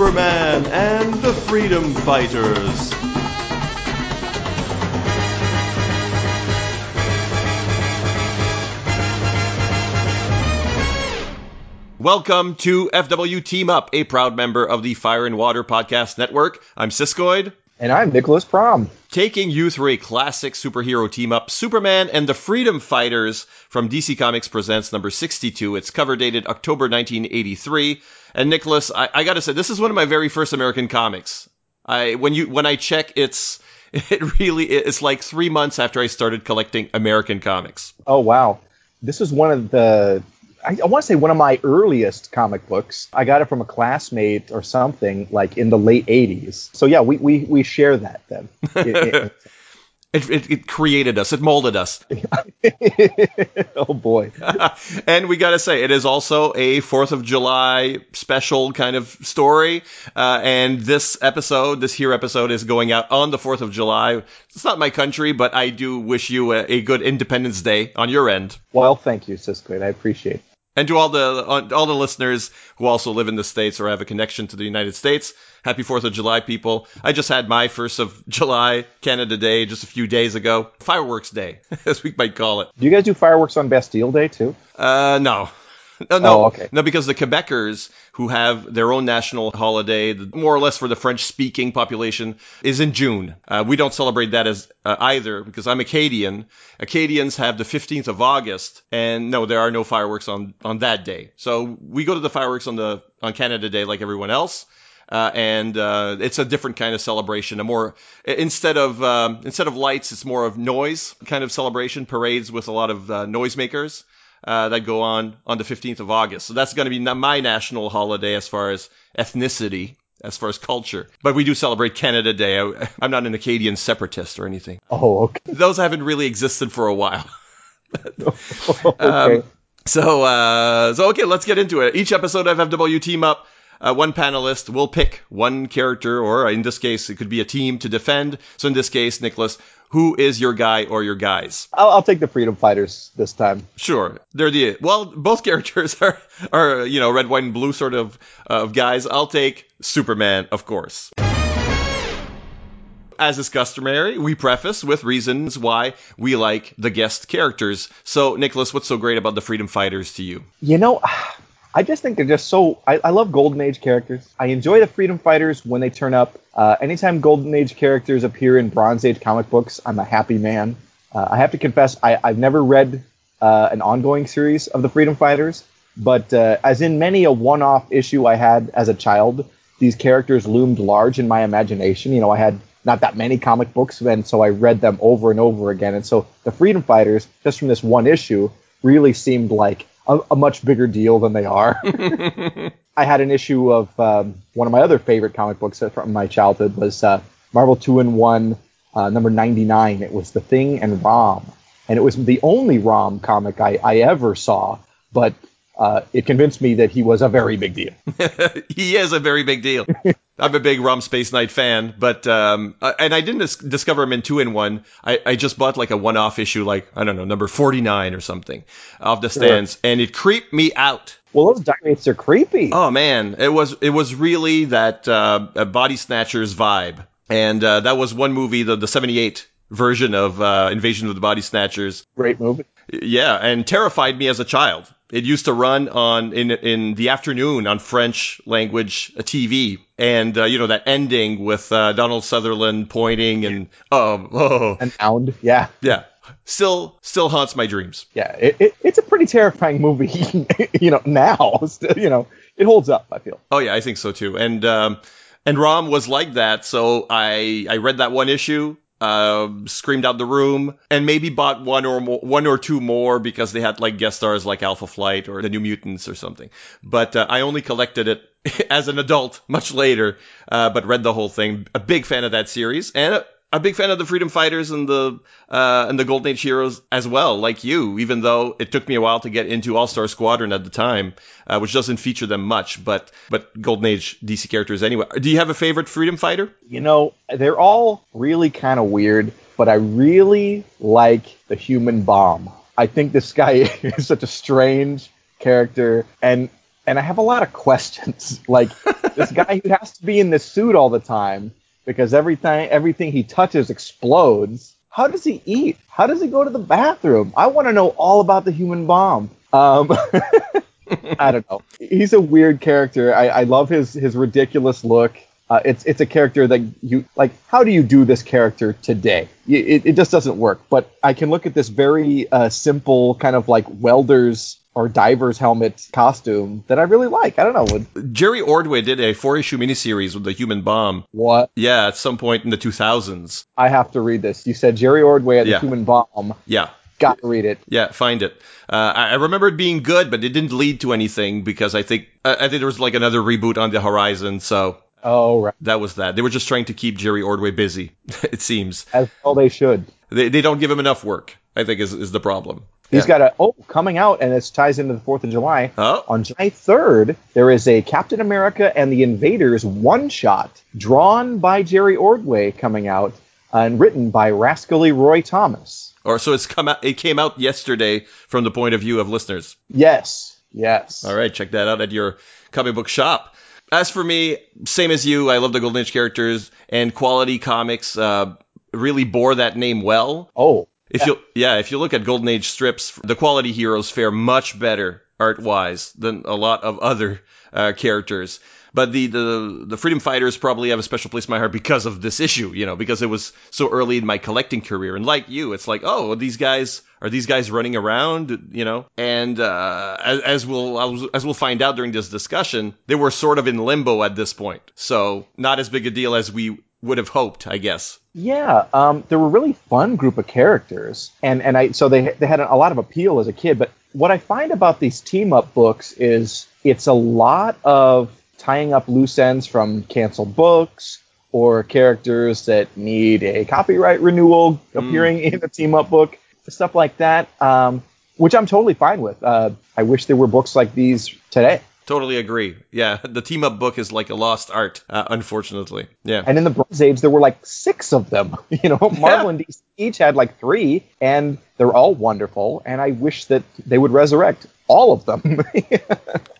Superman and the Freedom Fighters. Welcome to FW Team Up, a proud member of the Fire and Water Podcast Network. I'm Siskoid. And I'm Nicholas Prom. Taking you through a classic superhero team up, Superman and the Freedom Fighters from DC Comics Presents number 62. It's cover dated October 1983. And Nicholas, I, I gotta say, this is one of my very first American comics. I, when you, when I check, it's, it really, it's like three months after I started collecting American comics. Oh, wow. This is one of the I, I want to say one of my earliest comic books. I got it from a classmate or something, like in the late '80s. So yeah, we we, we share that then. It, it, it, it, it, created us. It molded us. oh boy! and we got to say, it is also a Fourth of July special kind of story. Uh, and this episode, this here episode, is going out on the Fourth of July. It's not my country, but I do wish you a, a good Independence Day on your end. Well, thank you, Siskoid. I appreciate. And to all the all the listeners who also live in the states or have a connection to the United States, happy Fourth of July, people! I just had my first of July Canada Day just a few days ago, fireworks day, as we might call it. Do you guys do fireworks on Bastille Day too? Uh, no, no, no, oh, okay. no, because the Quebecers who have their own national holiday, more or less for the French-speaking population, is in June. Uh, we don't celebrate that as uh, either because I'm Acadian. Acadians have the 15th of August, and no, there are no fireworks on on that day. So we go to the fireworks on the on Canada Day like everyone else. Uh, and uh, it's a different kind of celebration. A more instead of um, instead of lights, it's more of noise kind of celebration. Parades with a lot of uh, noisemakers uh, that go on on the 15th of August. So that's going to be my national holiday as far as ethnicity, as far as culture. But we do celebrate Canada Day. I, am not an Acadian separatist or anything. Oh, okay. Those haven't really existed for a while. okay. Um, so, uh, so okay, let's get into it. Each episode of FW Team Up uh, one panelist will pick one character, or in this case, it could be a team to defend. So in this case, Nicholas, who is your guy or your guys? I'll, I'll, take the Freedom Fighters this time. Sure, they're the well. Both characters are are you know red, white, and blue sort of uh, of guys. I'll take Superman, of course. As is customary, we preface with reasons why we like the guest characters. So, Nicholas, what's so great about the Freedom Fighters to you? You know, I just think they're just so. I, I, love Golden Age characters. I enjoy the Freedom Fighters when they turn up. Uh, anytime Golden Age characters appear in Bronze Age comic books, I'm a happy man. Uh, I have to confess, I, have never read uh, an ongoing series of the Freedom Fighters, but uh, as in many a one off issue I had as a child, these characters loomed large in my imagination. You know, I had not that many comic books, and so I read them over and over again. And so the Freedom Fighters, just from this one issue, really seemed like a, a much bigger deal than they are. I had an issue of um, one of my other favorite comic books from my childhood was uh, Marvel Two in One uh, number ninety nine. It was The Thing and Rom, and it was the only Rom comic I, I ever saw. But uh, it convinced me that he was a very big deal. he is a very big deal. I'm a big Rom Space Knight fan, but um, uh, and I didn't dis- discover him in two in one. I, I just bought like a one off issue, like I don't know, number 49 or something, off the stands, and it creeped me out. Well, those diamonds are creepy. Oh man, it was it was really that uh, body snatchers vibe, and uh, that was one movie, the the '78 version of uh, Invasion of the Body Snatchers. Great movie. Yeah, and terrified me as a child. It used to run on in in the afternoon on French language uh, TV, and uh, you know that ending with uh, Donald Sutherland pointing and oh oh an hound, yeah, yeah, still still haunts my dreams. Yeah, it, it, it's a pretty terrifying movie, you know. Now, you know, it holds up. I feel. Oh yeah, I think so too. And um, and Rom was like that, so I I read that one issue uh, screamed out the room, and maybe bought one or more, one or two more because they had like guest stars like Alpha Flight or the New Mutants or something. But uh, I only collected it as an adult much later, uh, but read the whole thing. A big fan of that series, and a big fan of the Freedom Fighters and the uh, and the Golden Age heroes as well, like you. Even though it took me a while to get into All Star Squadron at the time, uh, which doesn't feature them much, but but Golden Age DC characters anyway. Do you have a favorite Freedom Fighter? You know, they're all really kind of weird, but I really like the Human Bomb. I think this guy is such a strange character, and and I have a lot of questions. Like this guy who has to be in this suit all the time because everything everything he touches explodes. How does he eat? How does he go to the bathroom? I want to know all about the human bomb. Um, I don't know. He's a weird character. I, I love his his ridiculous look. Uh, it's it's a character that you like. How do you do this character today? It, it just doesn't work. But I can look at this very uh, simple kind of like welder's or diver's helmet costume that I really like. I don't know. Jerry Ordway did a four issue miniseries with the Human Bomb. What? Yeah, at some point in the 2000s. I have to read this. You said Jerry Ordway at the. Human Bomb. Yeah. Got to read it. Yeah, find it. Uh, I remember it being good, but it didn't lead to anything because I think I think there was like another reboot on the horizon. So Oh, right. That was that. They were just trying to keep Jerry Ordway busy, it seems. As well they should. They, they don't give him enough work, I think, is, is the problem. He's yeah. got a, oh, coming out, and this ties into the 4th of July. Oh. On July 3rd, there is a Captain America and the Invaders one shot drawn by Jerry Ordway coming out and written by rascally Roy Thomas. Or so it's come out, it came out yesterday from the point of view of listeners. Yes, yes. All right, check that out at your comic book shop. As for me, same as you, I love the Golden Age characters, and Quality Comics uh, really bore that name well. Oh. If yeah. you yeah, if you look at Golden Age strips, the Quality heroes fare much better art wise than a lot of other uh, characters. But the, the the freedom fighters probably have a special place in my heart because of this issue, you know, because it was so early in my collecting career. And like you, it's like, oh, these guys are these guys running around, you know? And uh, as, as we'll as we'll find out during this discussion, they were sort of in limbo at this point, so not as big a deal as we would have hoped, I guess. Yeah, um, they were a really fun group of characters, and and I so they they had a lot of appeal as a kid. But what I find about these team up books is it's a lot of tying up loose ends from canceled books or characters that need a copyright renewal mm. appearing mm. in a team up book, stuff like that, um, which I'm totally fine with. Uh, I wish there were books like these today. Totally agree. Yeah, the team up book is like a lost art, uh, unfortunately. Yeah. And in the Bronze Age, there were like six of them. You know, Marvel yeah. and DC each had like three, and they're all wonderful. And I wish that they would resurrect all of them.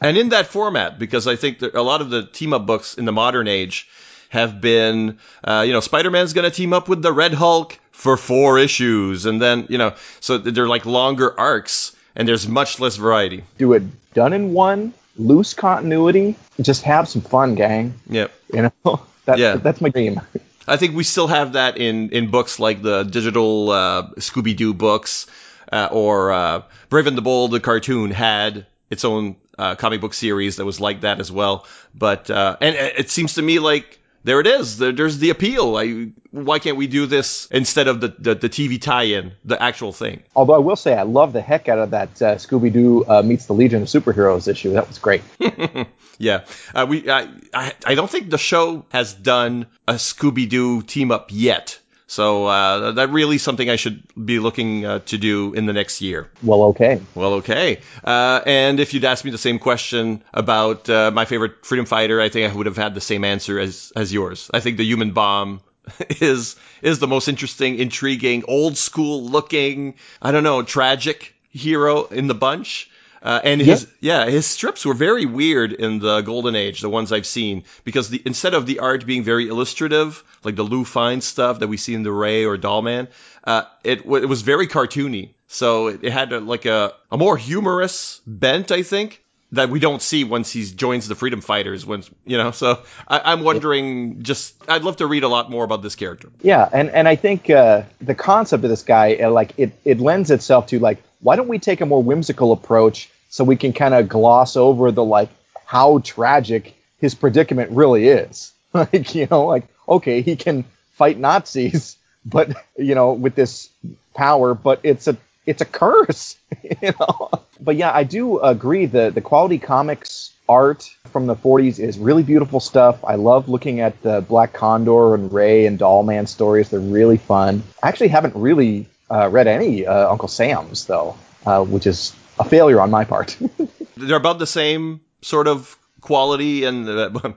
and in that format, because I think that a lot of the team up books in the modern age have been, uh, you know, Spider Man's going to team up with the Red Hulk for four issues. And then, you know, so they're like longer arcs and there's much less variety. Do it done in one loose continuity. Just have some fun, gang. Yep. You know, that, yeah. that's my dream. I think we still have that in, in books like the digital uh, Scooby Doo books, uh, or uh, Brave and the Bold, the cartoon had its own uh, comic book series that was like that as well. But uh, and it seems to me like there it is. There, there's the appeal. I, why can't we do this instead of the, the, the, TV tie-in, the actual thing? Although I will say I love the heck out of that uh, Scooby-Doo uh, meets the Legion of Superheroes issue. That was great. yeah, uh, we I, I, I don't think the show has done a Scooby-Doo team up yet. So uh, that really something I should be looking uh, to do in the next year. Well, okay. Well, okay. Uh, and if you'd asked me the same question about uh, my favorite freedom fighter, I think I would have had the same answer as as yours. I think the Human Bomb is is the most interesting, intriguing, old school looking. I don't know, tragic hero in the bunch. Uh, and his yeah. yeah. his strips were very weird in the golden age, the ones I've seen, because the instead of the art being very illustrative, like the Lou Fine stuff that we see in the Ray or Dollman, uh, it it was very cartoony. So it, it had a, like a a more humorous bent, I think, that we don't see once he joins the Freedom Fighters. When you know, so I, am wondering. Just I'd love to read a lot more about this character. Yeah, and and I think uh, the concept of this guy, like it, it lends itself to like why don't we take a more whimsical approach so we can kind of gloss over the like how tragic his predicament really is. like, you know, like, okay, he can fight Nazis, but you know, with this power, but it's a it's a curse, you know. But yeah, I do agree that the quality comics art from the 40s is really beautiful stuff. I love looking at the Black Condor and Ray and Dollman stories. They're really fun. I actually haven't really uh, read any uh, Uncle Sam's though, uh, which is a failure on my part. They're about the same sort of quality and uh,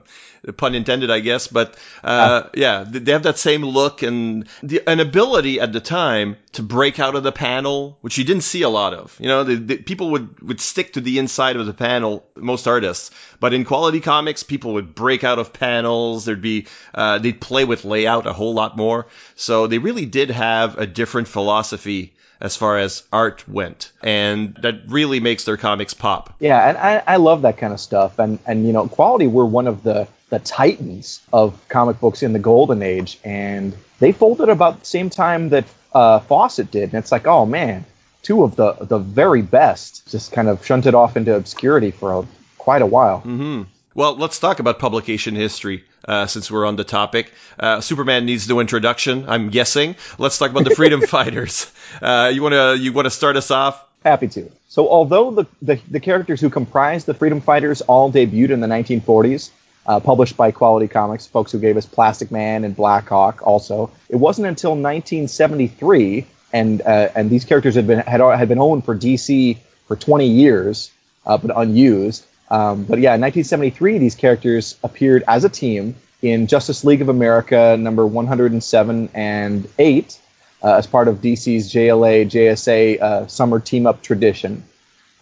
pun intended, I guess. But uh, yeah, they have that same look and the, an ability at the time to break out of the panel, which you didn't see a lot of. You know, the, the, people would would stick to the inside of the panel, most artists. But in quality comics, people would break out of panels. There'd be uh, they'd play with layout a whole lot more. So they really did have a different philosophy as far as art went, and that really makes their comics pop. Yeah, and I, I love that kind of stuff. And and you know, quality were one of the the titans of comic books in the golden age, and they folded about the same time that uh, Fawcett did. And it's like, oh man, two of the the very best just kind of shunted off into obscurity for a, quite a while. Mm-hmm. Well, let's talk about publication history uh, since we're on the topic. Uh, Superman needs no introduction, I'm guessing. Let's talk about the Freedom Fighters. Uh, you want to you want to start us off? Happy to. So, although the, the, the characters who comprise the Freedom Fighters all debuted in the 1940s, uh, published by Quality Comics, folks who gave us Plastic Man and Black Hawk, also, it wasn't until 1973, and uh, and these characters had been had, had been owned for DC for 20 years, uh, but unused um, but yeah, in 1973, these characters appeared as a team in Justice League of America number 107 and 8 uh, as part of DC's JLA JSA uh, summer team up tradition.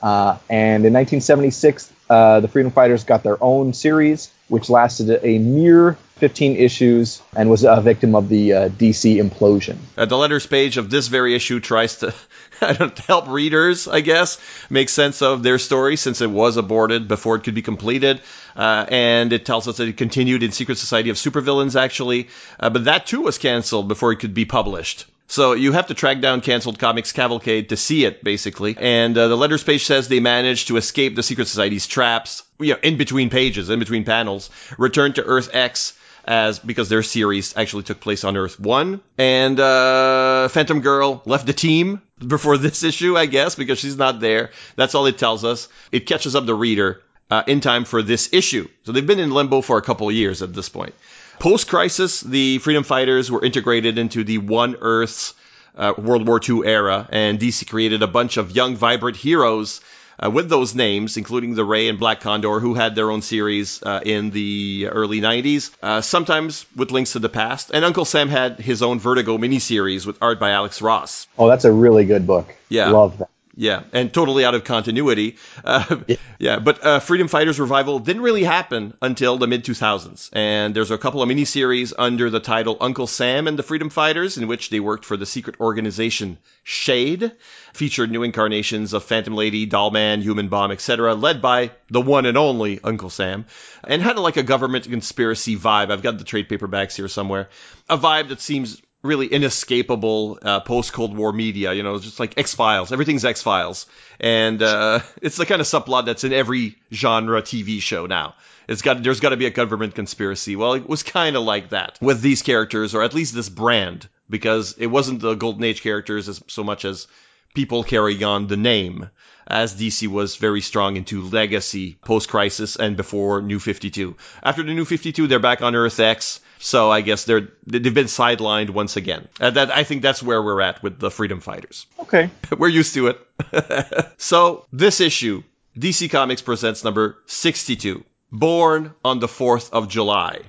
Uh, and in 1976, uh, the Freedom Fighters got their own series, which lasted a mere 15 issues and was a victim of the uh, DC implosion. Uh, the letters page of this very issue tries to help readers, I guess, make sense of their story since it was aborted before it could be completed. Uh, and it tells us that it continued in Secret Society of Supervillains, actually. Uh, but that too was canceled before it could be published. So you have to track down Canceled Comics Cavalcade to see it, basically. And uh, the letters page says they managed to escape the Secret Society's traps, you know, in between pages, in between panels, return to Earth X as because their series actually took place on Earth One, and uh, Phantom Girl left the team before this issue, I guess, because she's not there. That's all it tells us. It catches up the reader uh, in time for this issue. So they've been in limbo for a couple years at this point. Post crisis, the freedom fighters were integrated into the One Earth's uh, World War II era, and DC created a bunch of young, vibrant heroes uh, with those names, including the Ray and Black Condor, who had their own series uh, in the early 90s, uh, sometimes with links to the past. And Uncle Sam had his own Vertigo miniseries with art by Alex Ross. Oh, that's a really good book. Yeah. Love that. Yeah, and totally out of continuity. Uh, yeah. yeah. but uh, Freedom Fighters revival didn't really happen until the mid 2000s, and there's a couple of miniseries under the title Uncle Sam and the Freedom Fighters, in which they worked for the secret organization Shade, featured new incarnations of Phantom Lady, Dollman, Human Bomb, etc., led by the one and only Uncle Sam, and had like a government conspiracy vibe. I've got the trade paperbacks here somewhere, a vibe that seems really inescapable uh, post Cold War media. You know, just like X Files. Everything's X Files, and uh, it's the kind of subplot that's in every genre TV show now. It's got there's got to be a government conspiracy. Well, it was kind of like that with these characters, or at least this brand, because it wasn't the Golden Age characters as so much as people carrying on the name as DC was very strong into Legacy post Crisis and before New 52. After the New 52, they're back on Earth X. So I guess they're they've been sidelined once again. Uh, that I think that's where we're at with the Freedom Fighters. Okay, we're used to it. so this issue, DC Comics presents number 62, Born on the 4th of July,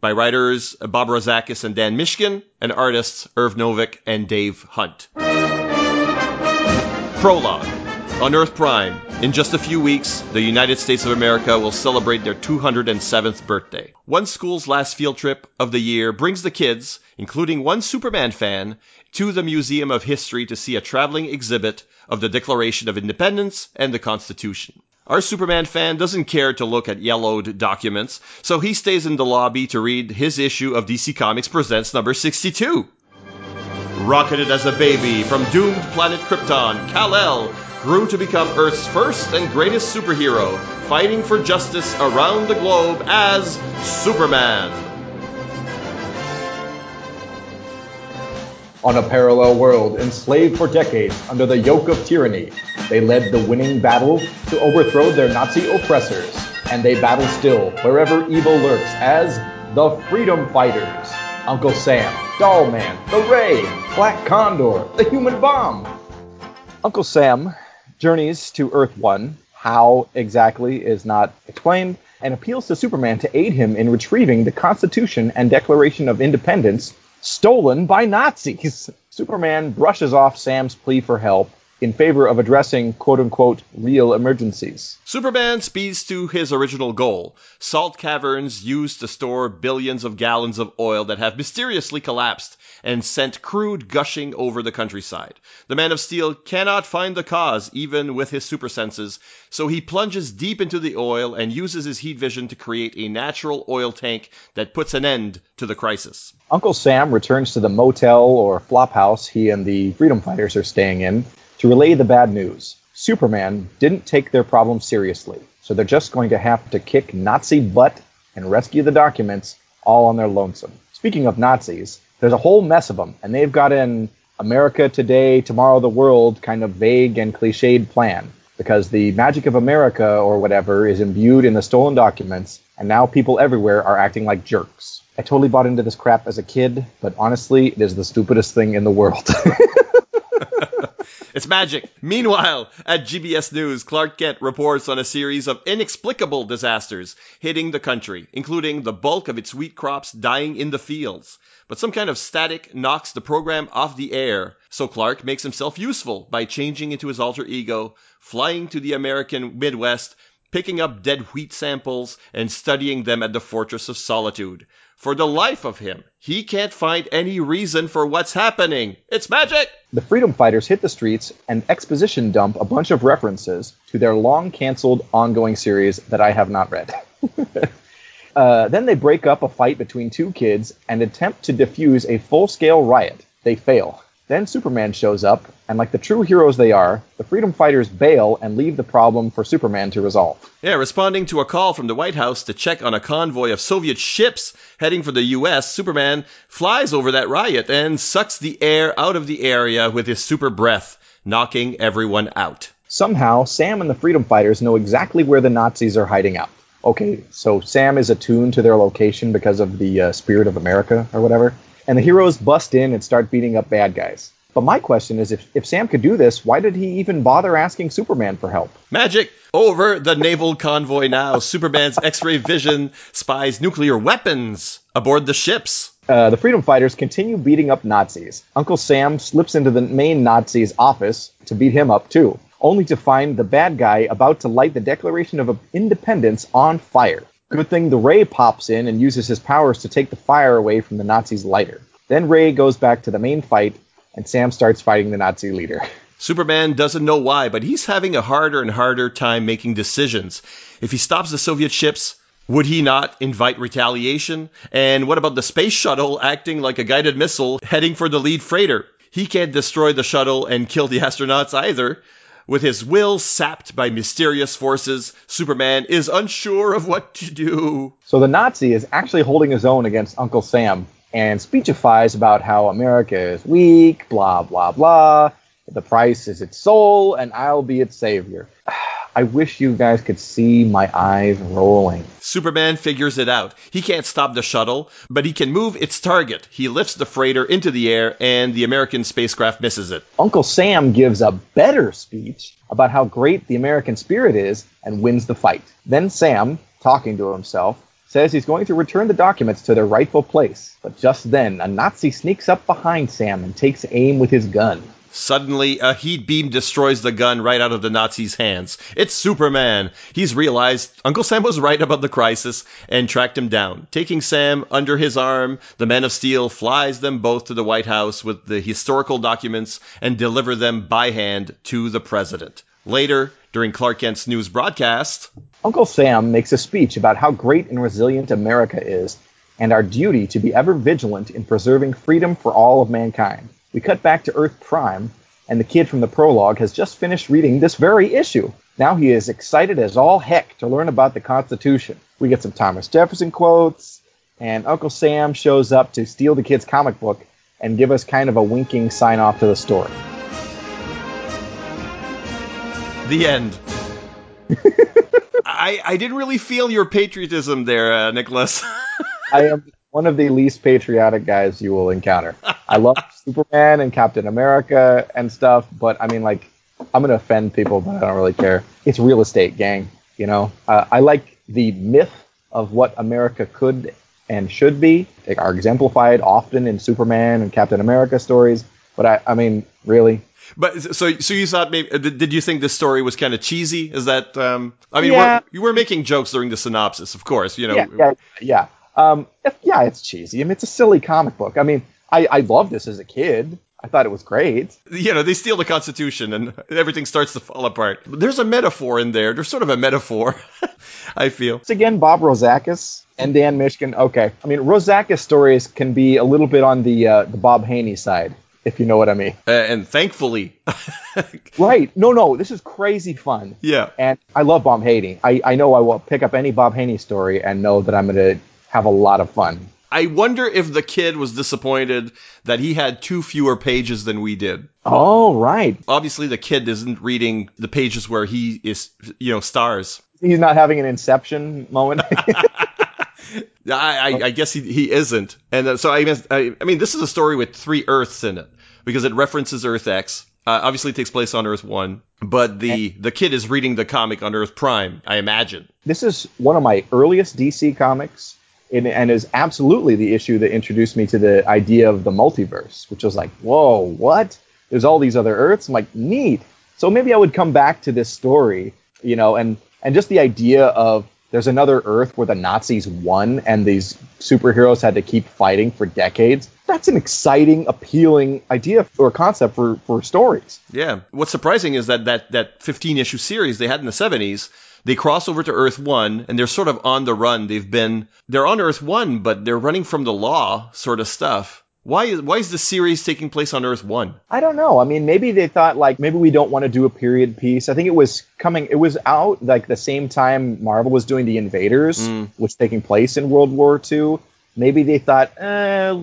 by writers Bob Rozakis and Dan Mishkin, and artists Irv Novick and Dave Hunt. Prologue. On Earth Prime, in just a few weeks, the United States of America will celebrate their 207th birthday. One school's last field trip of the year brings the kids, including one Superman fan, to the Museum of History to see a traveling exhibit of the Declaration of Independence and the Constitution. Our Superman fan doesn't care to look at yellowed documents, so he stays in the lobby to read his issue of DC Comics Presents number 62. Rocketed as a baby from doomed planet Krypton, Kal-El grew to become Earth's first and greatest superhero, fighting for justice around the globe as Superman. On a parallel world enslaved for decades under the yoke of tyranny, they led the winning battle to overthrow their Nazi oppressors, and they battle still wherever evil lurks as the Freedom Fighters. Uncle Sam, Dollman, the Ray, Black Condor, the Human Bomb. Uncle Sam journeys to Earth 1. How exactly is not explained. and appeals to Superman to aid him in retrieving the Constitution and Declaration of Independence stolen by Nazis. Superman brushes off Sam's plea for help in favor of addressing quote unquote real emergencies. Superman speeds to his original goal salt caverns used to store billions of gallons of oil that have mysteriously collapsed and sent crude gushing over the countryside. The Man of Steel cannot find the cause, even with his super senses, so he plunges deep into the oil and uses his heat vision to create a natural oil tank that puts an end to the crisis. Uncle Sam returns to the motel or flophouse he and the freedom fighters are staying in to relay the bad news. Superman didn't take their problem seriously, so they're just going to have to kick Nazi butt and rescue the documents all on their lonesome. Speaking of Nazis, there's a whole mess of them, and they've got an America today, tomorrow the world kind of vague and cliched plan because the magic of America or whatever is imbued in the stolen documents, and now people everywhere are acting like jerks. I totally bought into this crap as a kid, but honestly, it is the stupidest thing in the world. It's magic. Meanwhile, at GBS News, Clark Kent reports on a series of inexplicable disasters hitting the country, including the bulk of its wheat crops dying in the fields. But some kind of static knocks the program off the air, so Clark makes himself useful by changing into his alter ego, flying to the American Midwest, picking up dead wheat samples, and studying them at the Fortress of Solitude. For the life of him, he can't find any reason for what's happening. It's magic! The freedom fighters hit the streets and exposition dump a bunch of references to their long canceled ongoing series that I have not read. uh, then they break up a fight between two kids and attempt to defuse a full scale riot. They fail. Then Superman shows up, and like the true heroes they are, the freedom fighters bail and leave the problem for Superman to resolve. Yeah, responding to a call from the White House to check on a convoy of Soviet ships heading for the U.S., Superman flies over that riot and sucks the air out of the area with his super breath, knocking everyone out. Somehow, Sam and the freedom fighters know exactly where the Nazis are hiding out. Okay, so Sam is attuned to their location because of the uh, spirit of America or whatever and the heroes bust in and start beating up bad guys. But my question is if, if Sam could do this, why did he even bother asking Superman for help? Magic! Over the naval convoy now. Superman's X ray vision spies nuclear weapons aboard the ships. Uh, the freedom fighters continue beating up Nazis. Uncle Sam slips into the main Nazi's office to beat him up too, only to find the bad guy about to light the Declaration of Independence on fire. Good thing the Ray pops in and uses his powers to take the fire away from the Nazis' lighter. Then Ray goes back to the main fight, and Sam starts fighting the Nazi leader. Superman doesn't know why, but he's having a harder and harder time making decisions. If he stops the Soviet ships, would he not invite retaliation? And what about the space shuttle acting like a guided missile heading for the lead freighter? He can't destroy the shuttle and kill the astronauts either. With his will sapped by mysterious forces, Superman is unsure of what to do. So the Nazi is actually holding his own against Uncle Sam and speechifies about how America is weak, blah, blah, blah. The price is its soul, and I'll be its savior. I wish you guys could see my eyes rolling. Superman figures it out. He can't stop the shuttle, but he can move its target. He lifts the freighter into the air, and the American spacecraft misses it. Uncle Sam gives a better speech about how great the American spirit is and wins the fight. Then Sam, talking to himself, says he's going to return the documents to their rightful place. But just then, a Nazi sneaks up behind Sam and takes aim with his gun. Suddenly, a heat beam destroys the gun right out of the Nazi's hands. It's Superman. He's realized Uncle Sam was right about the crisis and tracked him down. Taking Sam under his arm, the Man of Steel flies them both to the White House with the historical documents and deliver them by hand to the president. Later, during Clark Kent's news broadcast, Uncle Sam makes a speech about how great and resilient America is and our duty to be ever vigilant in preserving freedom for all of mankind. We cut back to Earth Prime, and the kid from the prologue has just finished reading this very issue. Now he is excited as all heck to learn about the Constitution. We get some Thomas Jefferson quotes, and Uncle Sam shows up to steal the kid's comic book and give us kind of a winking sign off to the story. The end. I, I didn't really feel your patriotism there, uh, Nicholas. I am one of the least patriotic guys you will encounter. I love Superman and Captain America and stuff, but I mean, like, I'm gonna offend people, but I don't really care. It's real estate, gang. You know, uh, I like the myth of what America could and should be are exemplified often in Superman and Captain America stories. But I, I mean, really, but so so you thought maybe did you think this story was kind of cheesy? Is that um I mean yeah. we're, you were making jokes during the synopsis, of course, you know. Yeah, yeah, yeah. Um, if, yeah, it's cheesy. I mean, it's a silly comic book. I mean, I I loved this as a kid. I thought it was great. You know, they steal the Constitution and everything starts to fall apart. There's a metaphor in there. There's sort of a metaphor, I feel. It's again Bob Rozakis and Dan Mishkin. Okay, I mean Rozakis stories can be a little bit on the uh, the Bob Haney side if you know what I mean. Uh, and thankfully. right. No, no, this is crazy fun. Yeah. And I love Bob Haney. I, I know I will pick up any Bob Haney story and know that I'm going to have a lot of fun. I wonder if the kid was disappointed that he had two fewer pages than we did. Oh, right. Obviously, the kid isn't reading the pages where he is, you know, stars. He's not having an Inception moment. I, I, I, guess he, he isn't. And uh, so I, I, I mean, this is a story with three Earths in it because it references Earth X. Uh, obviously, it takes place on Earth One, but the the kid is reading the comic on Earth Prime. I imagine this is one of my earliest DC comics, and, and is absolutely the issue that introduced me to the idea of the multiverse, which was like, whoa, what? There's all these other Earths. I'm like, neat. So maybe I would come back to this story, you know, and and just the idea of there's another Earth where the Nazis won and these superheroes had to keep fighting for decades. That's an exciting, appealing idea or concept for, for stories. Yeah. What's surprising is that that, that 15 issue series they had in the 70s, they cross over to Earth 1 and they're sort of on the run. They've been, they're on Earth 1, but they're running from the law sort of stuff. Why is why is the series taking place on Earth One? I don't know. I mean, maybe they thought like maybe we don't want to do a period piece. I think it was coming. It was out like the same time Marvel was doing the Invaders, mm. which taking place in World War II. Maybe they thought, eh,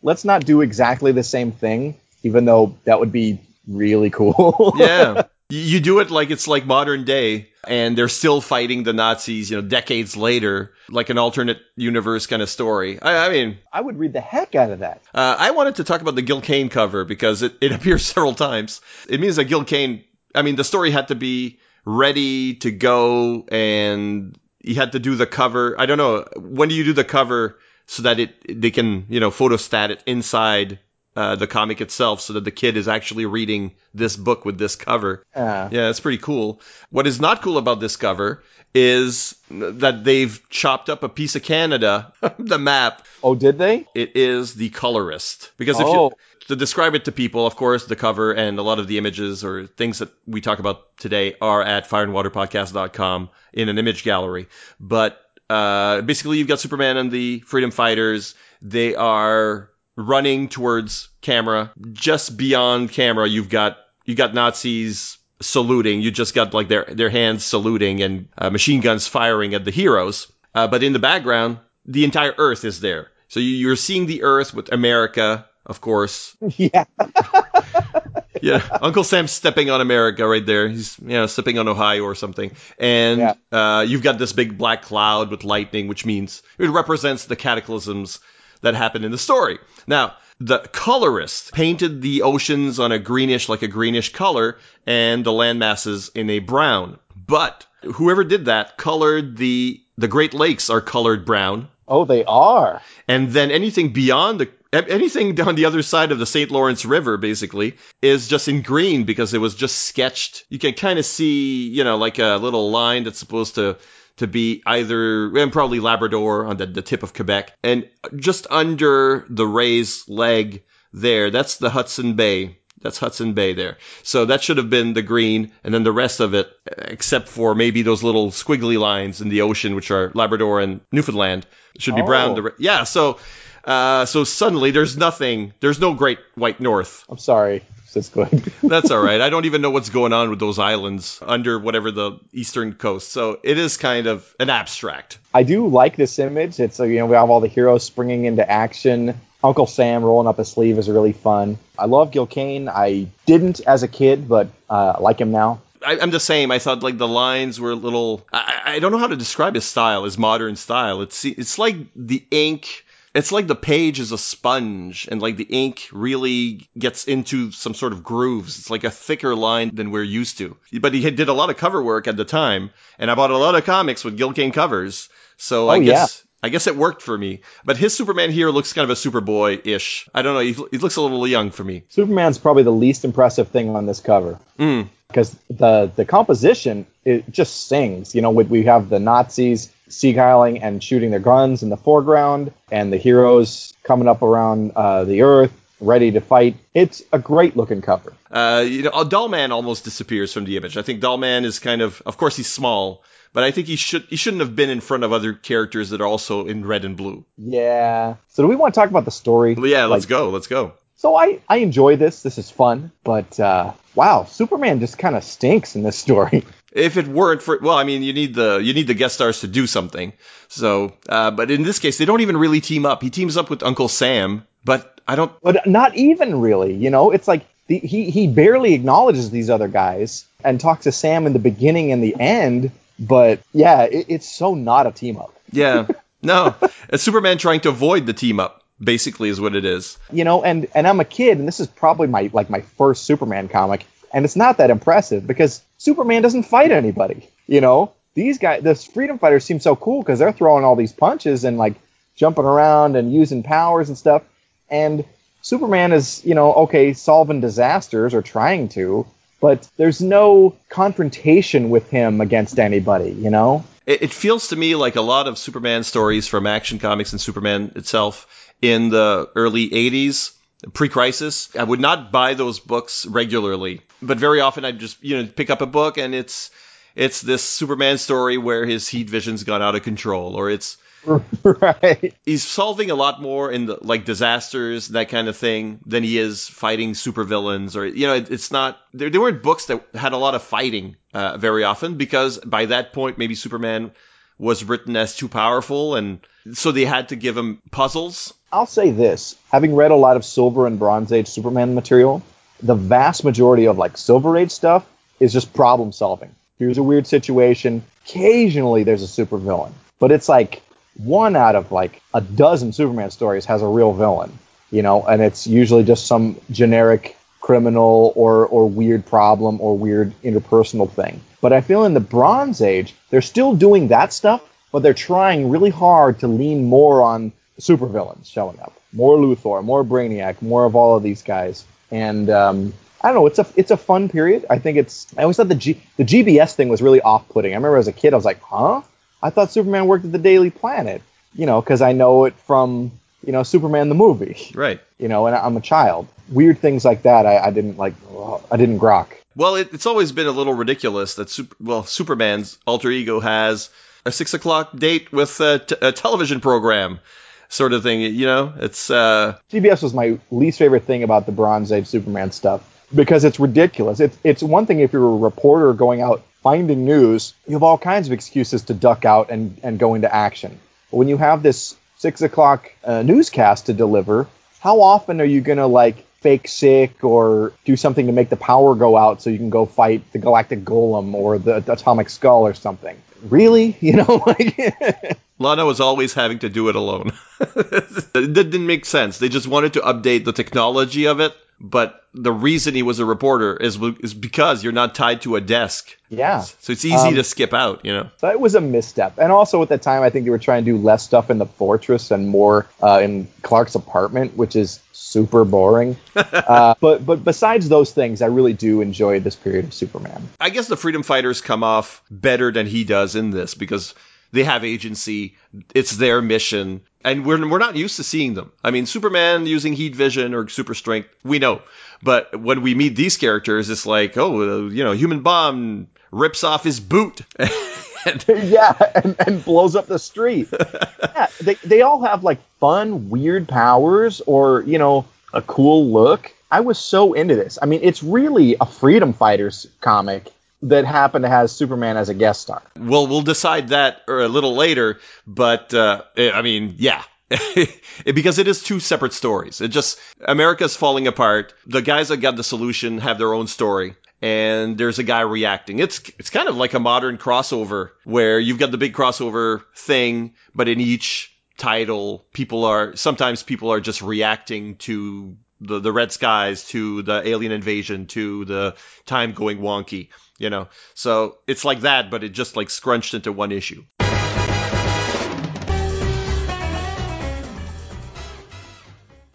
let's not do exactly the same thing, even though that would be really cool. yeah, you do it like it's like modern day and they're still fighting the Nazis, you know, decades later, like an alternate universe kind of story. I, I mean, I would read the heck out of that. Uh, I wanted to talk about the Gil Kane cover because it, it appears several times. It means that Gil Kane, I mean, the story had to be ready to go and he had to do the cover. I don't know. When do you do the cover so that it, they can, you know, photostat it inside uh, the comic itself so that the kid is actually reading this book with this cover. Uh. Yeah, it's pretty cool. What is not cool about this cover is that they've chopped up a piece of Canada, the map. Oh, did they? It is the colorist. Because if oh. you to describe it to people, of course, the cover and a lot of the images or things that we talk about today are at fireandwaterpodcast.com in an image gallery. But uh, basically, you've got Superman and the Freedom Fighters. They are running towards camera. Just beyond camera, you've got you got Nazis saluting. You just got like their their hands saluting and uh, machine guns firing at the heroes. Uh, but in the background, the entire Earth is there. So you, are seeing the Earth with America, of course. Yeah. yeah, Uncle Sam's stepping on America right there. He's you know stepping on Ohio or something, and yeah. uh, you've got this big black cloud with lightning, which means it represents the cataclysms that happened in the story. Now, the colorist painted the oceans on a greenish, like a greenish color, and the land masses in a brown. But whoever did that colored the the Great Lakes are colored brown. Oh, they are. And then anything beyond the anything down the other side of the St. Lawrence River basically is just in green because it was just sketched. You can kind of see, you know, like a little line that's supposed to to be either, and probably Labrador on the, the tip of Quebec. And just under the raised leg there, that's the Hudson Bay. That's Hudson Bay there. So that should have been the green, and then the rest of it, except for maybe those little squiggly lines in the ocean, which are Labrador and Newfoundland, should be oh. brown. Yeah, so uh, so suddenly there's nothing, there's no Great White North. I'm sorry. That's good. That's all right. I don't even know what's going on with those islands under whatever the eastern coast. So it is kind of an abstract. I do like this image. It's you know we have all the heroes springing into action. Uncle Sam rolling up his sleeve is really fun. I love Gil Kane. I didn't as a kid, but uh, like him now. I, am the same. I thought like the lines were a little. I, I don't know how to describe his style, his modern style. It's it's like the ink it's like the page is a sponge and like the ink really gets into some sort of grooves. It's like a thicker line than we're used to. But he did a lot of cover work at the time, and I bought a lot of comics with Gil Kane covers. So oh, I guess yeah. I guess it worked for me. But his Superman here looks kind of a Superboy ish. I don't know. He, he, looks a little young for me. Superman's probably the least impressive thing on this cover. Mm. Because the, the composition, it just sings. You know, we have the Nazis seaguiling and shooting their guns in the foreground, and the heroes coming up around uh, the Earth ready to fight. It's a great looking cover. Uh, you know, Dollman almost disappears from the image. I think Dollman is kind of, of course, he's small, but I think he should he shouldn't have been in front of other characters that are also in red and blue. Yeah. So do we want to talk about the story? Yeah, let's like, go. Let's go. So I I enjoy this. This is fun, but uh, wow, Superman just kind of stinks in this story. If it weren't for well, I mean, you need the you need the guest stars to do something. So, uh, but in this case, they don't even really team up. He teams up with Uncle Sam, but I don't. But not even really. You know, it's like the, he he barely acknowledges these other guys and talks to Sam in the beginning and the end but yeah, it, it's so not a team up. Yeah. No, it's Superman trying to avoid the team up basically is what it is. You know, and and I'm a kid and this is probably my like my first Superman comic and it's not that impressive because Superman doesn't fight anybody, you know? These guys the freedom fighters seem so cool cuz they're throwing all these punches and like jumping around and using powers and stuff and Superman is, you know, okay, solving disasters or trying to, but there's no confrontation with him against anybody, you know? It, it feels to me like a lot of Superman stories from Action Comics and Superman itself in the early 80s pre-crisis. I would not buy those books regularly, but very often I'd just, you know, pick up a book and it's it's this Superman story where his heat vision's gone out of control or it's right. He's solving a lot more in the like disasters that kind of thing than he is fighting supervillains or you know it, it's not there, there weren't books that had a lot of fighting uh, very often because by that point maybe Superman was written as too powerful and so they had to give him puzzles. I'll say this, having read a lot of Silver and Bronze Age Superman material, the vast majority of like Silver Age stuff is just problem solving. Here's a weird situation. Occasionally there's a supervillain, but it's like one out of like a dozen Superman stories has a real villain, you know, and it's usually just some generic criminal or or weird problem or weird interpersonal thing. But I feel in the Bronze Age, they're still doing that stuff, but they're trying really hard to lean more on supervillains showing up. More Luthor, more Brainiac, more of all of these guys. And um, I don't know. It's a it's a fun period. I think it's. I always thought the G, the GBS thing was really off putting. I remember as a kid, I was like, huh? I thought Superman worked at the Daily Planet, you know, because I know it from, you know, Superman the movie. Right. You know, and I'm a child. Weird things like that, I, I didn't like, I didn't grok. Well, it, it's always been a little ridiculous that, super, well, Superman's alter ego has a six o'clock date with a, t- a television program sort of thing. You know, it's uh GBS was my least favorite thing about the Bronze Age Superman stuff because it's ridiculous. It's it's one thing if you're a reporter going out finding news, you have all kinds of excuses to duck out and, and go into action. But when you have this six o'clock uh, newscast to deliver, how often are you to like fake sick or do something to make the power go out so you can go fight the galactic golem or the, atomic skull or something? Really? You know, like. Lana was always having to do it alone. that didn't make sense. They just wanted to update the technology of it but the reason he was a reporter is is because you're not tied to a desk. Yeah. So it's easy um, to skip out, you know. That was a misstep. And also at the time, I think they were trying to do less stuff in the fortress and more uh, in Clark's apartment, which is super boring. uh, but but besides those things, I really do enjoy this period of Superman. I guess the Freedom Fighters come off better than he does in this because they have agency. It's their mission and we're we're not used to seeing them. I mean, Superman using heat vision or super strength, we know, but when we meet these characters, it's like, oh, uh, you know, human bomb rips off his boot. yeah, and, and, blows up the street. yeah, they they all have like fun, weird powers, or you know, a cool look. I was so into this. I mean, it's really a freedom fighters comic that happen to have Superman as a guest star. Well, we'll decide that a little later, but uh, I mean, yeah. because it is two separate stories. It just America's falling apart. The guys that got the solution have their own story, and there's a guy reacting. It's it's kind of like a modern crossover where you've got the big crossover thing, but in each title, people are sometimes people are just reacting to the the red skies, to the alien invasion, to the time going wonky, you know. So it's like that, but it just like scrunched into one issue.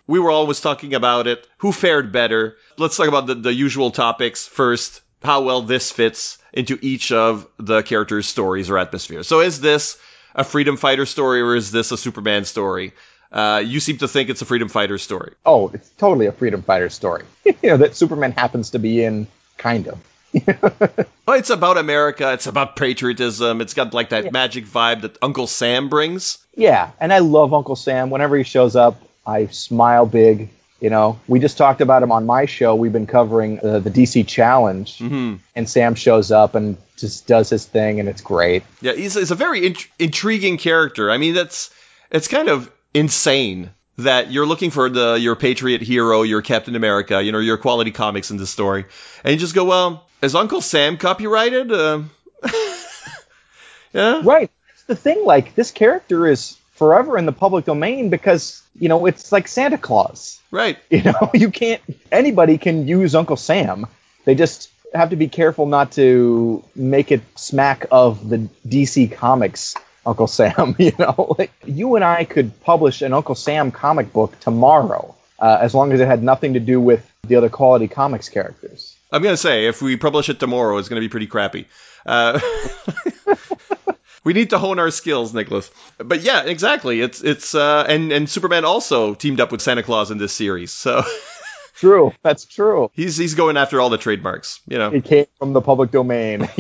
We were always talking about it. Who fared better? Let's talk about the, the usual topics first. How well this fits into each of the characters' stories or atmosphere. So is this a freedom fighter story or is this a Superman story? Uh, you seem to think it's a freedom fighter story. Oh, it's totally a freedom fighter story. you know that Superman happens to be in, kind of. It's about America. It's about patriotism. It's got like that yeah. magic vibe that Uncle Sam brings. Yeah, and I love Uncle Sam. Whenever he shows up, I smile big. You know, we just talked about him on my show. We've been covering uh, the DC Challenge, mm-hmm. and Sam shows up and just does his thing, and it's great. Yeah, he's, he's a very int- intriguing character. I mean, that's it's kind of insane that you're looking for the your patriot hero, your Captain America, you know, your quality comics in this story, and you just go, well, is Uncle Sam copyrighted? Uh, yeah, right. It's the thing. Like this character is forever in the public domain because you know it's like Santa Claus. Right. You know, you can't. Anybody can use Uncle Sam. They just have to be careful not to make it smack of the DC Comics Uncle Sam. You know, like you and I could publish an Uncle Sam comic book tomorrow, uh, as long as it had nothing to do with the other quality comics characters. I'm gonna say if we publish it tomorrow, it's gonna be pretty crappy. Uh, we need to hone our skills, Nicholas. But yeah, exactly. It's it's uh, and and Superman also teamed up with Santa Claus in this series, so. true. That's true. He's he's going after all the trademarks. You know, he came from the public domain.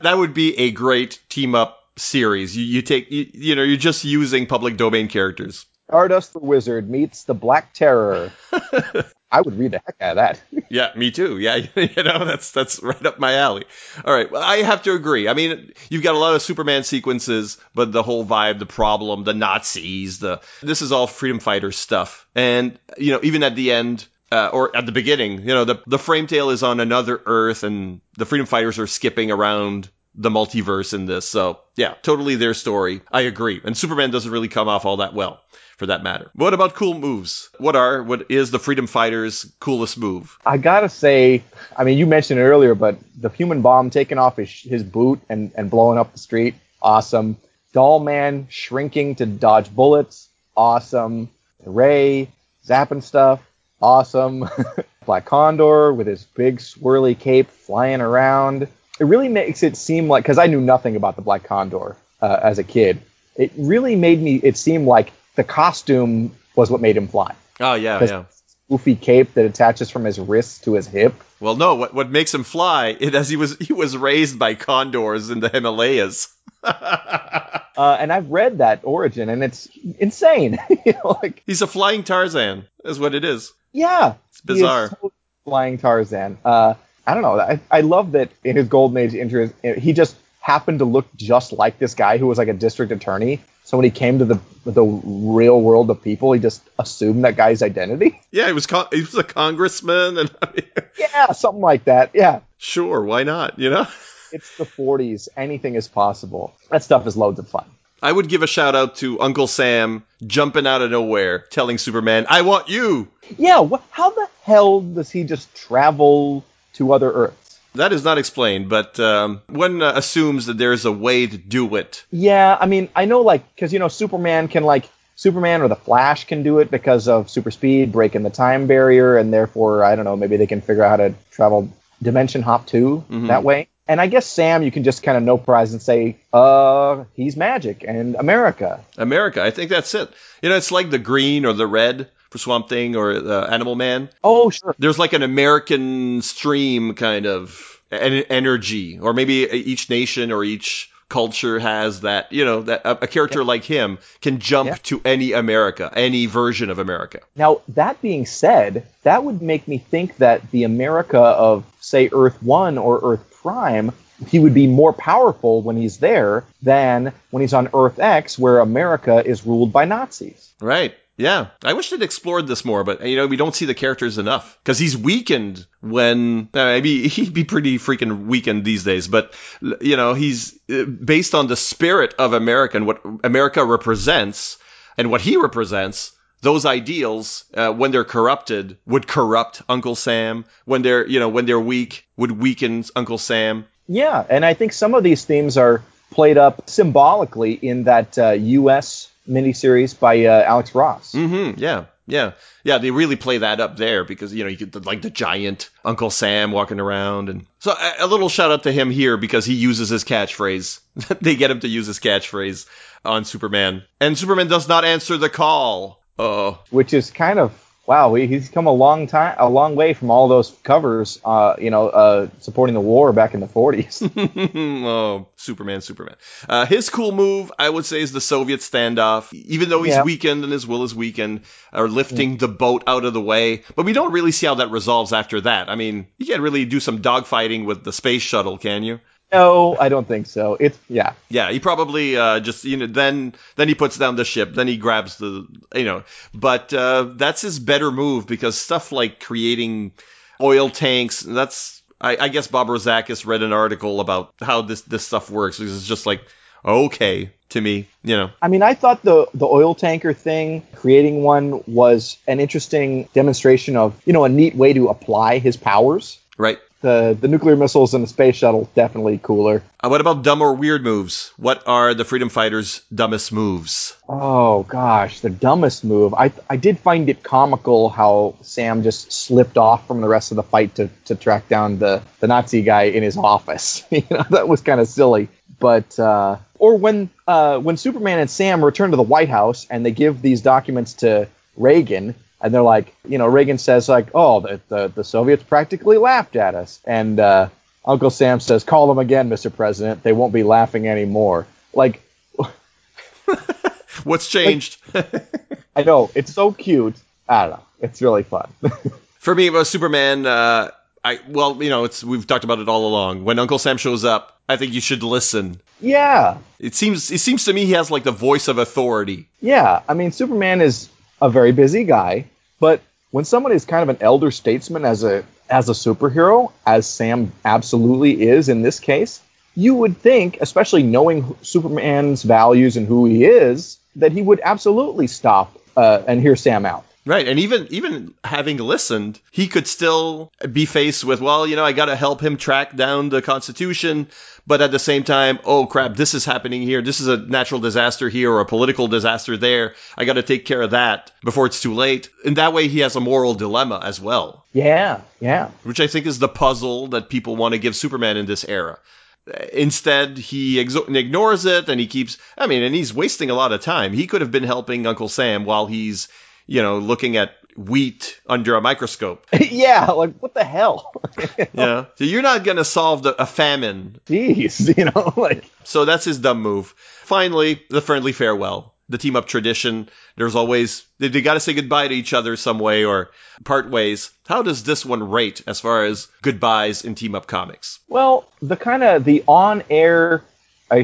that would be a great team up series. You you take you, you know you're just using public domain characters. Stardust the Wizard meets the Black Terror. I would read the heck out of that. yeah, me too. Yeah, you know, that's that's right up my alley. All right, well, I have to agree. I mean, you've got a lot of Superman sequences, but the whole vibe, the problem, the Nazis, the this is all freedom fighter stuff. And you know, even at the end, uh, or at the beginning, you know, the the frame tale is on another Earth, and the freedom fighters are skipping around the multiverse in this. So yeah, totally their story. I agree. And Superman doesn't really come off all that well for that matter. What about cool moves? What are what is the Freedom Fighters' coolest move? I gotta say, I mean, you mentioned it earlier, but the human bomb taking off his, his boot and, and blowing up the street, awesome. Doll Man shrinking to dodge bullets, awesome. Ray zapping stuff, awesome. Black Condor with his big swirly cape flying around. It really makes it seem like because I knew nothing about the Black Condor uh, as a kid. It really made me it seem like the costume was what made him fly. Oh yeah, yeah. Goofy cape that attaches from his wrist to his hip. Well, no. What what makes him fly is as he was he was raised by condors in the Himalayas. uh, and I've read that origin, and it's insane. you know, like he's a flying Tarzan, is what it is. Yeah, it's bizarre. Flying Tarzan. Uh, I don't know. I, I love that in his Golden Age interest, he just happened to look just like this guy who was like a district attorney. So when he came to the the real world of people, he just assumed that guy's identity. Yeah, he was con- he was a congressman, and yeah, something like that. Yeah, sure, why not? You know, it's the 40s. Anything is possible. That stuff is loads of fun. I would give a shout out to Uncle Sam jumping out of nowhere, telling Superman, "I want you." Yeah, wh- how the hell does he just travel to other Earths? That is not explained, but um, one uh, assumes that there's a way to do it. Yeah, I mean, I know, like, because, you know, Superman can, like, Superman or the Flash can do it because of super speed, breaking the time barrier, and therefore, I don't know, maybe they can figure out how to travel dimension hop too mm-hmm. that way. And I guess Sam, you can just kind of no prize and say, uh, he's magic and America. America, I think that's it. You know, it's like the green or the red for Swamp Thing or uh, Animal Man. Oh, sure. There's like an American stream kind of energy, or maybe each nation or each culture has that, you know, that a, a character yeah. like him can jump yeah. to any America, any version of America. Now, that being said, that would make me think that the America of, say, Earth 1 or Earth Prime he would be more powerful when he's there than when he's on Earth X, where America is ruled by Nazis. Right. Yeah, I wish they'd explored this more, but you know we don't see the characters enough because he's weakened when uh, maybe he'd be pretty freaking weakened these days. But you know he's uh, based on the spirit of America and what America represents and what he represents. Those ideals, uh, when they're corrupted, would corrupt Uncle Sam. When they're you know when they're weak, would weaken Uncle Sam. Yeah, and I think some of these themes are played up symbolically in that uh, U.S miniseries by uh, Alex Ross. Mm-hmm. Yeah. Yeah, yeah, they really play that up there because you know you get like the giant Uncle Sam walking around, and so a, a little shout out to him here because he uses his catchphrase. they get him to use his catchphrase on Superman, and Superman does not answer the call. Uh, which is kind of wow, he's come a long time, a long way from all those covers, uh, you know, uh, supporting the war back in the 40s. oh, Superman, Superman. Uh, his cool move, I would say, is the Soviet standoff. Even though he's yeah. weakened and his will is weakened, are lifting yeah. the boat out of the way. But we don't really see how that resolves after that. I mean, you can't really do some dogfighting with the space shuttle, can you? No, I don't think so. It's yeah. Yeah, he probably uh, just you know then then he puts down the ship, then he grabs the you know, but uh, that's his better move because stuff like creating oil tanks, that's I, I guess Bob Rozakis read an article about how this this stuff works because it's just like okay to me, you know. I mean, I thought the the oil tanker thing, creating one was an interesting demonstration of, you know, a neat way to apply his powers. Right the the nuclear missiles and the space shuttle definitely cooler. Uh, what about dumb or weird moves? What are the freedom fighters' dumbest moves? Oh gosh, the dumbest move. I I did find it comical how Sam just slipped off from the rest of the fight to, to track down the, the Nazi guy in his office. you know, that was kind of silly. But uh, or when uh, when Superman and Sam return to the White House and they give these documents to Reagan and they're like, you know, Reagan says like, oh, the the, the Soviets practically laughed at us, and uh, Uncle Sam says, call them again, Mr. President. They won't be laughing anymore. Like, what's changed? Like, I know it's so cute. I don't know. It's really fun. For me, about Superman, uh, I well, you know, it's we've talked about it all along. When Uncle Sam shows up, I think you should listen. Yeah. It seems it seems to me he has like the voice of authority. Yeah, I mean, Superman is a very busy guy, but when someone is kind of an elder statesman as a as a superhero, as Sam absolutely is in this case, you would think, especially knowing Superman's values and who he is, that he would absolutely stop uh, and hear Sam out. Right, and even even having listened, he could still be faced with, well, you know, I got to help him track down the Constitution, but at the same time, oh crap, this is happening here. This is a natural disaster here or a political disaster there. I got to take care of that before it's too late. And that way, he has a moral dilemma as well. Yeah, yeah. Which I think is the puzzle that people want to give Superman in this era. Instead, he ignores it and he keeps, I mean, and he's wasting a lot of time. He could have been helping Uncle Sam while he's you know, looking at wheat under a microscope. yeah, like what the hell? you know? Yeah, so you're not gonna solve the, a famine. Jeez, you know, like. So that's his dumb move. Finally, the friendly farewell, the team up tradition. There's always they, they got to say goodbye to each other some way or part ways. How does this one rate as far as goodbyes in team up comics? Well, the kind of the on air.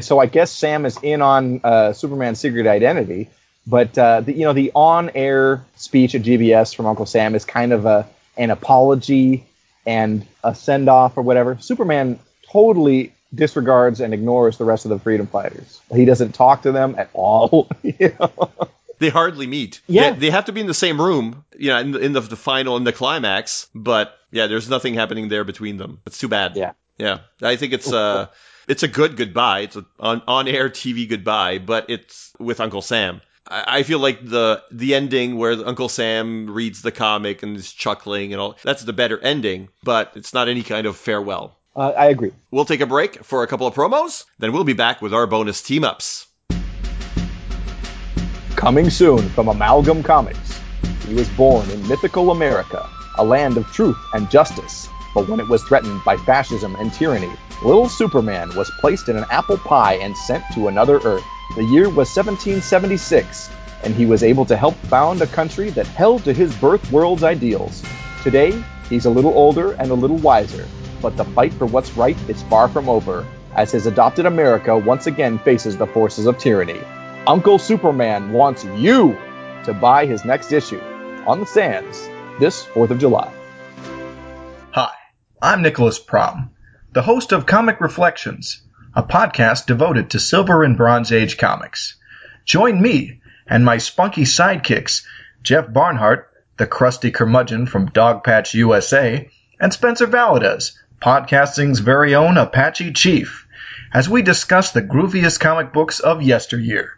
So I guess Sam is in on uh, Superman's secret identity but uh, the, you know, the on-air speech at GBS from Uncle Sam is kind of a an apology and a send-off or whatever. Superman totally disregards and ignores the rest of the freedom fighters. He doesn't talk to them at all. you know? They hardly meet. Yeah, they, they, have to be in the same room, you know, in the, in the, the final in the climax. But yeah, there's nothing happening there between them. It's too bad. Yeah, yeah. I think it's uh, it's a good goodbye. It's an on on air TV goodbye, but it's with Uncle Sam. I feel like the the ending where Uncle Sam reads the comic and is chuckling and all that's the better ending, but it's not any kind of farewell. Uh, I agree. We'll take a break for a couple of promos, then we'll be back with our bonus team ups. Coming soon from Amalgam Comics. He was born in mythical America, a land of truth and justice. But when it was threatened by fascism and tyranny, little Superman was placed in an apple pie and sent to another Earth. The year was 1776, and he was able to help found a country that held to his birth world's ideals. Today, he's a little older and a little wiser, but the fight for what's right is far from over, as his adopted America once again faces the forces of tyranny. Uncle Superman wants you to buy his next issue on the sands this 4th of July. Hi, I'm Nicholas Prom, the host of Comic Reflections, a podcast devoted to Silver and Bronze Age comics. Join me and my spunky sidekicks, Jeff Barnhart, the crusty curmudgeon from Dogpatch USA, and Spencer Valadez, podcasting's very own Apache Chief, as we discuss the grooviest comic books of yesteryear.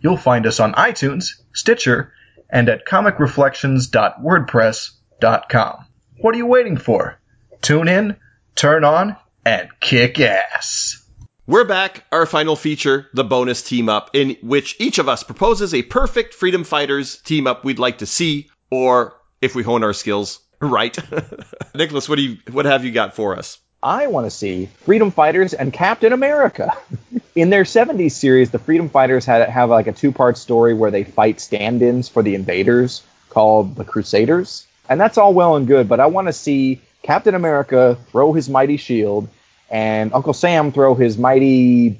You'll find us on iTunes, Stitcher, and at comicreflections.wordpress.com. What are you waiting for? Tune in, turn on, and kick ass. We're back, our final feature, the bonus team up, in which each of us proposes a perfect Freedom Fighters team up we'd like to see, or if we hone our skills, right. Nicholas, what do you what have you got for us? I want to see Freedom Fighters and Captain America. In their 70s series, the Freedom Fighters had have like a two-part story where they fight stand-ins for the invaders called the Crusaders. And that's all well and good, but I want to see Captain America throw his mighty shield and Uncle Sam throw his mighty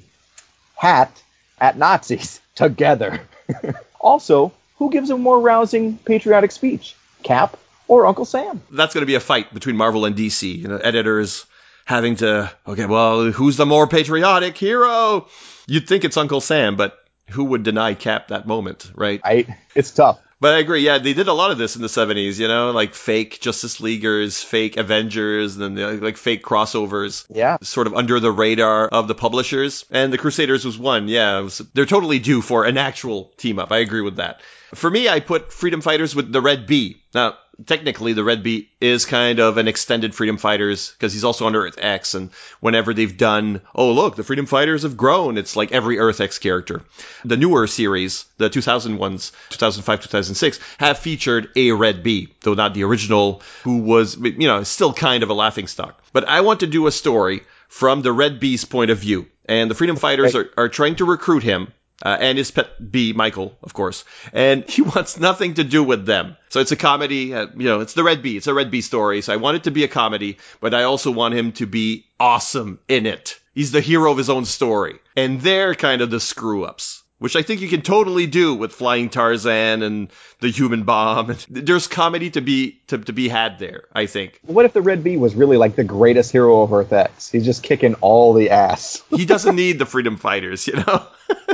hat at Nazis together. also, who gives a more rousing patriotic speech, Cap or Uncle Sam? That's going to be a fight between Marvel and DC. You know, editors having to, okay, well, who's the more patriotic hero? You'd think it's Uncle Sam, but who would deny Cap that moment, right? I, it's tough. But I agree. Yeah, they did a lot of this in the 70s, you know, like fake Justice Leaguers, fake Avengers, and then like fake crossovers. Yeah. Sort of under the radar of the publishers. And the Crusaders was one. Yeah. Was, they're totally due for an actual team up. I agree with that. For me, I put Freedom Fighters with the Red Bee. Now, technically the Red Bee is kind of an extended Freedom Fighters because he's also on Earth X. And whenever they've done, oh, look, the Freedom Fighters have grown, it's like every Earth X character. The newer series, the 2000 ones, 2005, 2006, have featured a Red Bee, though not the original, who was, you know, still kind of a laughing stock. But I want to do a story from the Red Bee's point of view. And the Freedom Fighters are, are trying to recruit him uh, and his pet bee, Michael, of course. And he wants nothing to do with them. So it's a comedy. Uh, you know, it's the Red Bee. It's a Red Bee story. So I want it to be a comedy, but I also want him to be awesome in it. He's the hero of his own story. And they're kind of the screw ups which I think you can totally do with Flying Tarzan and the Human Bomb. There's comedy to be to, to be had there, I think. What if the Red Bee was really like the greatest hero of Earth X? He's just kicking all the ass. he doesn't need the Freedom Fighters, you know.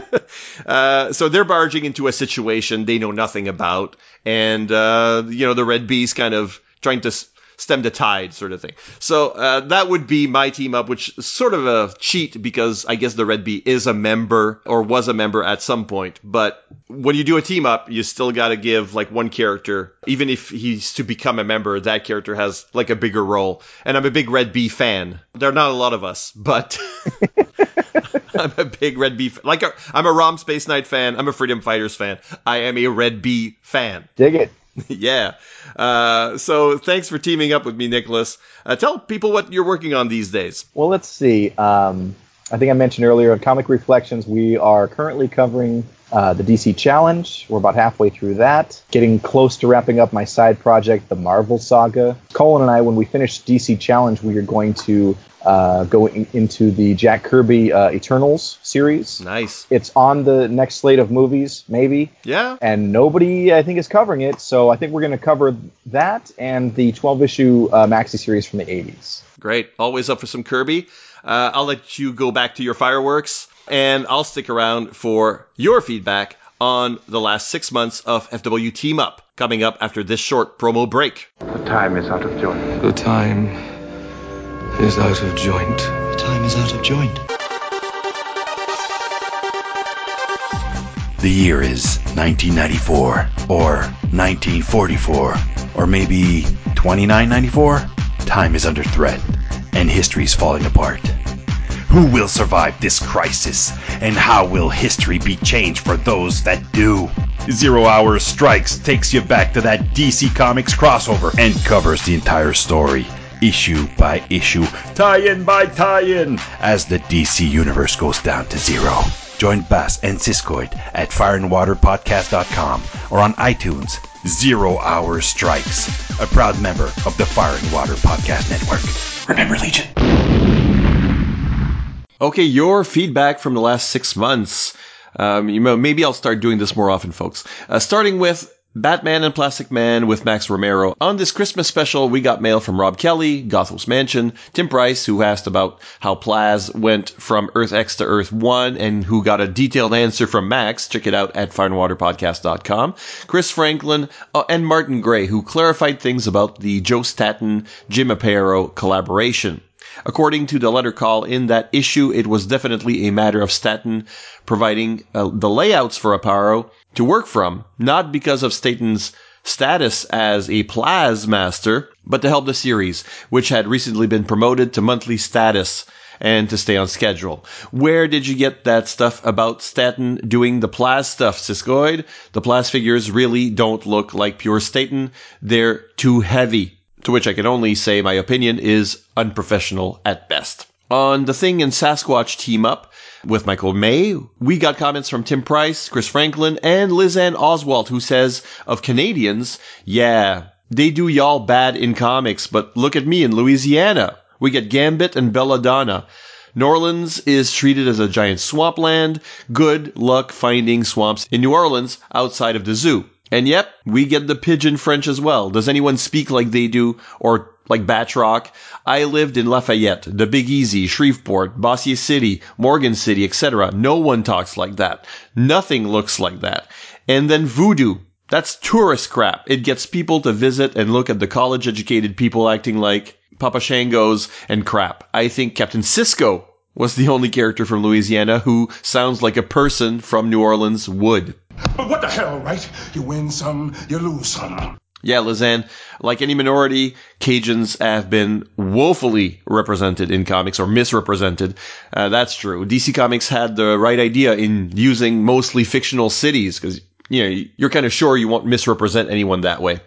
uh, so they're barging into a situation they know nothing about, and uh, you know the Red Bee's kind of trying to stem the tide sort of thing. So uh, that would be my team up, which is sort of a cheat because I guess the Red Bee is a member or was a member at some point. But when you do a team up, you still got to give like one character, even if he's to become a member, that character has like a bigger role. And I'm a big Red Bee fan. There are not a lot of us, but. I'm a big Red Bee fan. Like, I'm a Rom Space Knight fan. I'm a Freedom Fighters fan. I am a Red Bee fan. Dig it. yeah. Uh, so thanks for teaming up with me, Nicholas. Uh, tell people what you're working on these days. Well, let's see. Um, I think I mentioned earlier in Comic Reflections, we are currently covering uh, the DC Challenge. We're about halfway through that. Getting close to wrapping up my side project, the Marvel Saga. Colin and I, when we finish DC Challenge, we are going to uh, go in, into the Jack Kirby uh, Eternals series. Nice. It's on the next slate of movies, maybe. Yeah. And nobody, I think, is covering it. So I think we're going to cover that and the 12 issue uh, maxi series from the 80s. Great. Always up for some Kirby. Uh, I'll let you go back to your fireworks and I'll stick around for your feedback on the last six months of FW Team Up, coming up after this short promo break. The time is out of joint. The time is out of joint. The time is out of joint. The year is 1994, or 1944, or maybe 2994. Time is under threat, and history's falling apart. Who will survive this crisis? And how will history be changed for those that do? Zero Hour Strikes takes you back to that DC Comics crossover and covers the entire story. issue by issue, tie in by tie in, as the DC universe goes down to zero. Join Bass and Siskoid at fireandwaterpodcast.com or on iTunes. Zero Hour Strikes, a proud member of the Fire and Water Podcast Network. Remember, Legion. Okay, your feedback from the last six months. Um, you maybe I'll start doing this more often, folks. Uh, starting with Batman and Plastic Man with Max Romero. On this Christmas special, we got mail from Rob Kelly, Gotham's Mansion, Tim Price, who asked about how Plaz went from Earth X to Earth 1 and who got a detailed answer from Max. Check it out at fireandwaterpodcast.com. Chris Franklin uh, and Martin Gray, who clarified things about the Joe Staton, Jim Aparo collaboration. According to the letter call in that issue, it was definitely a matter of Staton providing uh, the layouts for Aparo to work from, not because of Staton's status as a Plaz master, but to help the series, which had recently been promoted to monthly status and to stay on schedule. Where did you get that stuff about Staton doing the Plaz stuff, Siskoid? The Plaz figures really don't look like pure Staton. They're too heavy. To which I can only say my opinion is unprofessional at best. On the Thing and Sasquatch team up, with Michael May. We got comments from Tim Price, Chris Franklin, and Lizanne Oswald, who says of Canadians, yeah, they do y'all bad in comics, but look at me in Louisiana. We get Gambit and Belladonna. New Orleans is treated as a giant swampland. Good luck finding swamps in New Orleans outside of the zoo. And yep, we get the pidgin French as well. Does anyone speak like they do or like Batroc. I lived in Lafayette, the Big Easy, Shreveport, Bossier City, Morgan City, etc. No one talks like that. Nothing looks like that. And then voodoo. That's tourist crap. It gets people to visit and look at the college educated people acting like Papa Shangos and crap. I think Captain Cisco was the only character from Louisiana who sounds like a person from New Orleans would. But what the hell, right? You win some, you lose some. Yeah, Lizanne, like any minority, Cajuns have been woefully represented in comics or misrepresented. Uh, that's true. DC Comics had the right idea in using mostly fictional cities because you know you're kind of sure you won't misrepresent anyone that way.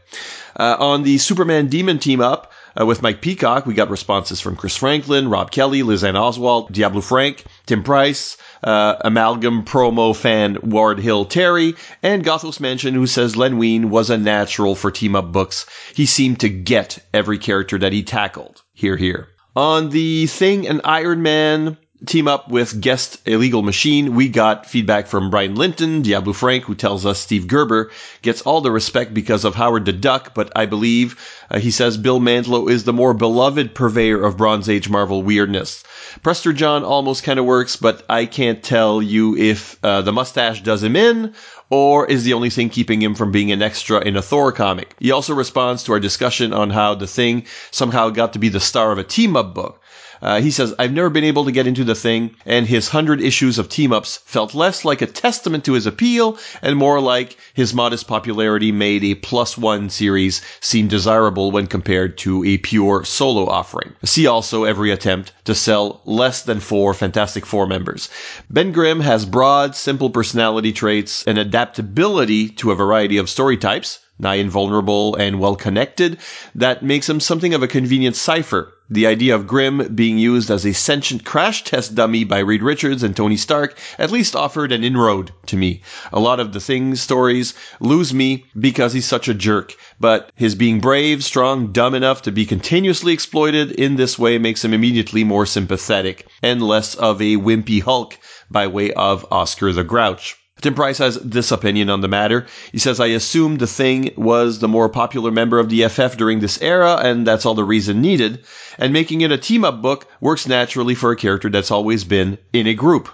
Uh, on the Superman Demon team up, uh, with Mike Peacock, we got responses from Chris Franklin, Rob Kelly, Lizanne Oswald, Diablo Frank, Tim Price, uh, amalgam promo fan Ward Hill Terry, and Gothos Mansion, who says Len Wein was a natural for team up books. He seemed to get every character that he tackled. Here, here. On the Thing and Iron Man, team up with guest Illegal Machine, we got feedback from Brian Linton, Diablo Frank, who tells us Steve Gerber gets all the respect because of Howard the Duck, but I believe uh, he says Bill Mantlo is the more beloved purveyor of Bronze Age Marvel weirdness. Prester John almost kind of works, but I can't tell you if uh, the mustache does him in or is the only thing keeping him from being an extra in a Thor comic. He also responds to our discussion on how the thing somehow got to be the star of a team up book. Uh, he says, I've never been able to get into the thing, and his hundred issues of team ups felt less like a testament to his appeal and more like his modest popularity made a plus one series seem desirable when compared to a pure solo offering. See also every attempt to sell less than four Fantastic Four members. Ben Grimm has broad, simple personality traits and adaptability to a variety of story types, nigh invulnerable and well connected, that makes him something of a convenient cipher the idea of Grimm being used as a sentient crash test dummy by Reed Richards and Tony Stark at least offered an inroad to me. A lot of the things stories lose me because he's such a jerk, but his being brave, strong, dumb enough to be continuously exploited in this way makes him immediately more sympathetic and less of a wimpy Hulk by way of Oscar the Grouch. Tim Price has this opinion on the matter. He says, I assume the thing was the more popular member of the FF during this era, and that's all the reason needed. And making it a team up book works naturally for a character that's always been in a group.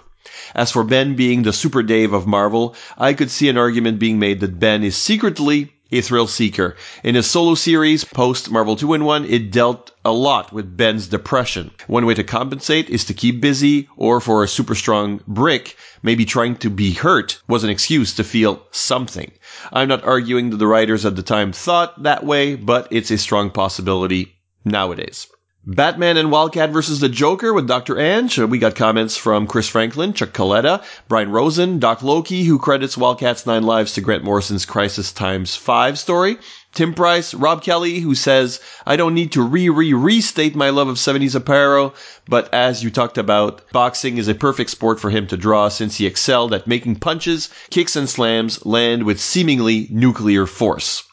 As for Ben being the Super Dave of Marvel, I could see an argument being made that Ben is secretly a thrill seeker. In his solo series, post Marvel 2 in 1, it dealt a lot with Ben's depression. One way to compensate is to keep busy, or for a super strong brick, maybe trying to be hurt was an excuse to feel something. I'm not arguing that the writers at the time thought that way, but it's a strong possibility nowadays. Batman and Wildcat versus the Joker with Dr. Ange. We got comments from Chris Franklin, Chuck Coletta, Brian Rosen, Doc Loki, who credits Wildcat's Nine Lives to Grant Morrison's Crisis Times 5 story. Tim Price, Rob Kelly, who says, I don't need to re re restate my love of 70s apparel, but as you talked about, boxing is a perfect sport for him to draw since he excelled at making punches, kicks, and slams land with seemingly nuclear force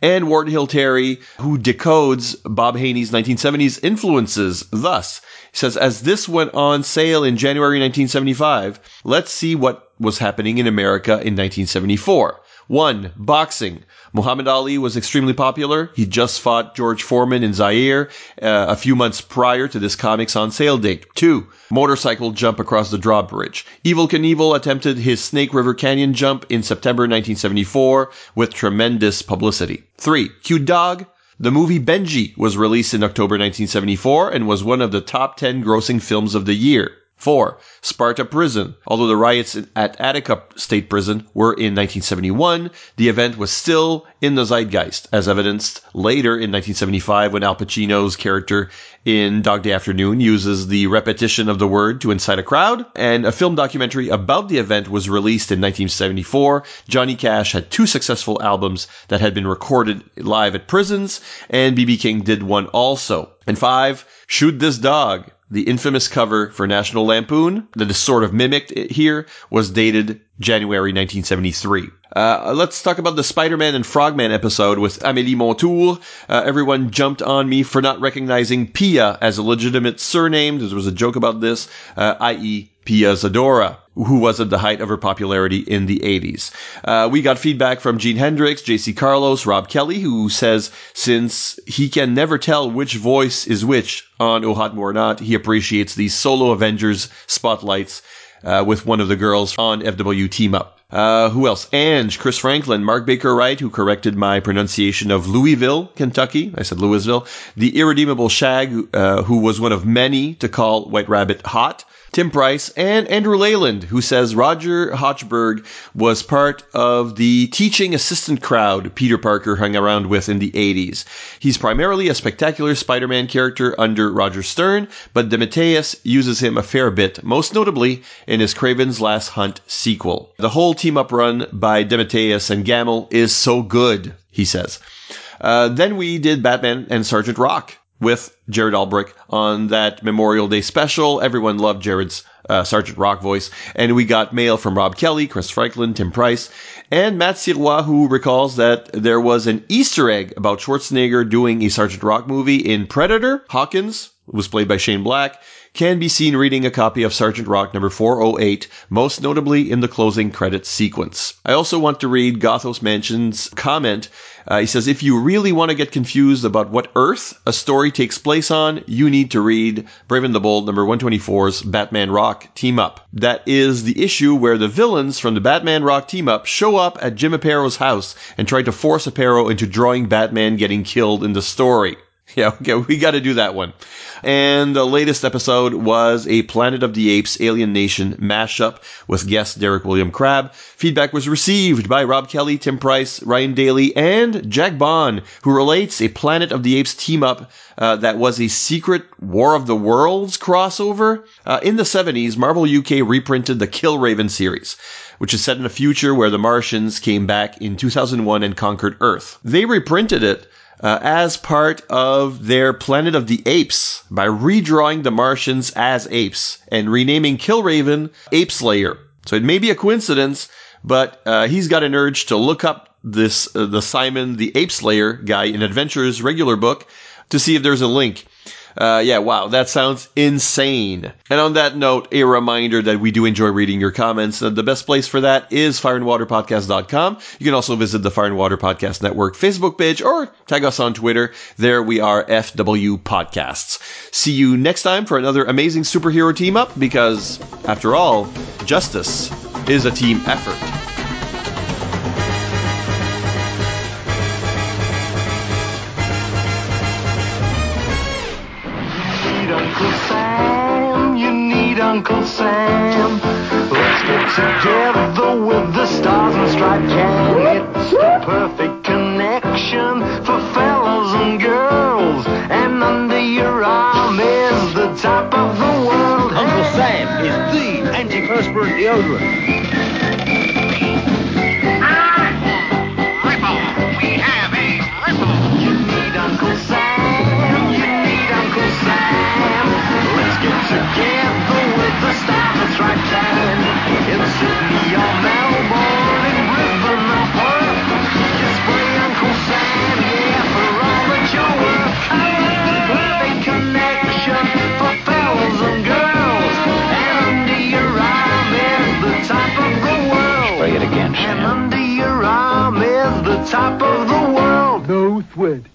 and Ward Hill Terry, who decodes Bob Haney's 1970s influences. Thus, says, as this went on sale in January 1975, let's see what was happening in America in 1974. One, boxing. Muhammad Ali was extremely popular. He just fought George Foreman in Zaire uh, a few months prior to this comics on sale date. Two, motorcycle jump across the drawbridge. Evel Knievel attempted his Snake River Canyon jump in September 1974 with tremendous publicity. Three, Cute Dog. The movie Benji was released in October 1974 and was one of the top 10 grossing films of the year. 4. Sparta Prison. Although the riots at Attica State Prison were in 1971, the event was still in the zeitgeist, as evidenced later in 1975 when Al Pacino's character in Dog Day Afternoon uses the repetition of the word to incite a crowd. And a film documentary about the event was released in 1974. Johnny Cash had two successful albums that had been recorded live at prisons, and B.B. King did one also. And 5. Shoot This Dog the infamous cover for National Lampoon that is sort of mimicked here was dated January 1973. Uh, let's talk about the Spider-Man and Frogman episode with Amélie Montour. Uh, everyone jumped on me for not recognizing Pia as a legitimate surname. There was a joke about this, uh, i.e. Pia Zadora, who was at the height of her popularity in the 80s. Uh, we got feedback from Gene Hendricks, JC Carlos, Rob Kelly, who says since he can never tell which voice is which on Oh Hot or Not, he appreciates these solo Avengers spotlights uh, with one of the girls on FW Team Up. Uh, who else? Ange, Chris Franklin, Mark Baker Wright, who corrected my pronunciation of Louisville, Kentucky. I said Louisville. The irredeemable Shag, uh, who was one of many to call White Rabbit hot. Tim Price, and Andrew Leyland, who says Roger Hochberg was part of the teaching assistant crowd Peter Parker hung around with in the 80s. He's primarily a spectacular Spider-Man character under Roger Stern, but DeMatteis uses him a fair bit, most notably in his Kraven's Last Hunt sequel. The whole team-up run by DeMatteis and Gammill is so good, he says. Uh, then we did Batman and Sergeant Rock with Jared Albrick on that Memorial Day special. Everyone loved Jared's uh, Sergeant Rock voice. And we got mail from Rob Kelly, Chris Franklin, Tim Price, and Matt Sirois, who recalls that there was an Easter egg about Schwarzenegger doing a Sergeant Rock movie in Predator. Hawkins was played by Shane Black can be seen reading a copy of Sergeant Rock number 408, most notably in the closing credits sequence. I also want to read Gothos Mansion's comment. Uh, he says, if you really want to get confused about what Earth a story takes place on, you need to read Brave and the Bold number 124's Batman Rock Team Up. That is the issue where the villains from the Batman Rock Team Up show up at Jim Aparo's house and try to force Aparo into drawing Batman getting killed in the story. Yeah, okay, we got to do that one. And the latest episode was a Planet of the Apes Alien Nation mashup with guest Derek William Crabb. Feedback was received by Rob Kelly, Tim Price, Ryan Daly, and Jack Bond, who relates a Planet of the Apes team up uh, that was a secret War of the Worlds crossover. Uh, in the 70s, Marvel UK reprinted the Killraven series which is set in a future where the Martians came back in 2001 and conquered Earth. They reprinted it uh, as part of their Planet of the Apes by redrawing the Martians as apes and renaming Killraven Ape Slayer. So it may be a coincidence, but uh, he's got an urge to look up this uh, the Simon the Ape Slayer guy in Adventures regular book to see if there's a link. Uh, yeah, wow, that sounds insane. And on that note, a reminder that we do enjoy reading your comments. Uh, the best place for that is fireandwaterpodcast.com. You can also visit the Fire and Water Podcast Network Facebook page or tag us on Twitter. There we are, FW Podcasts. See you next time for another amazing superhero team up because, after all, justice is a team effort. together with the stars and stripes, it's the perfect connection for fellas and girls. And under your arm is the top of the world. Uncle Sam is the antiperspirant deodorant. in Sydney or Melbourne, in Brisbane or Perth. Just bring Uncle Sam, yeah, for all that you're worth. I connection for fellas and girls. And under your arm is the top of the world. Spray it again, Sam. And under your arm is the top of the world. No sweat.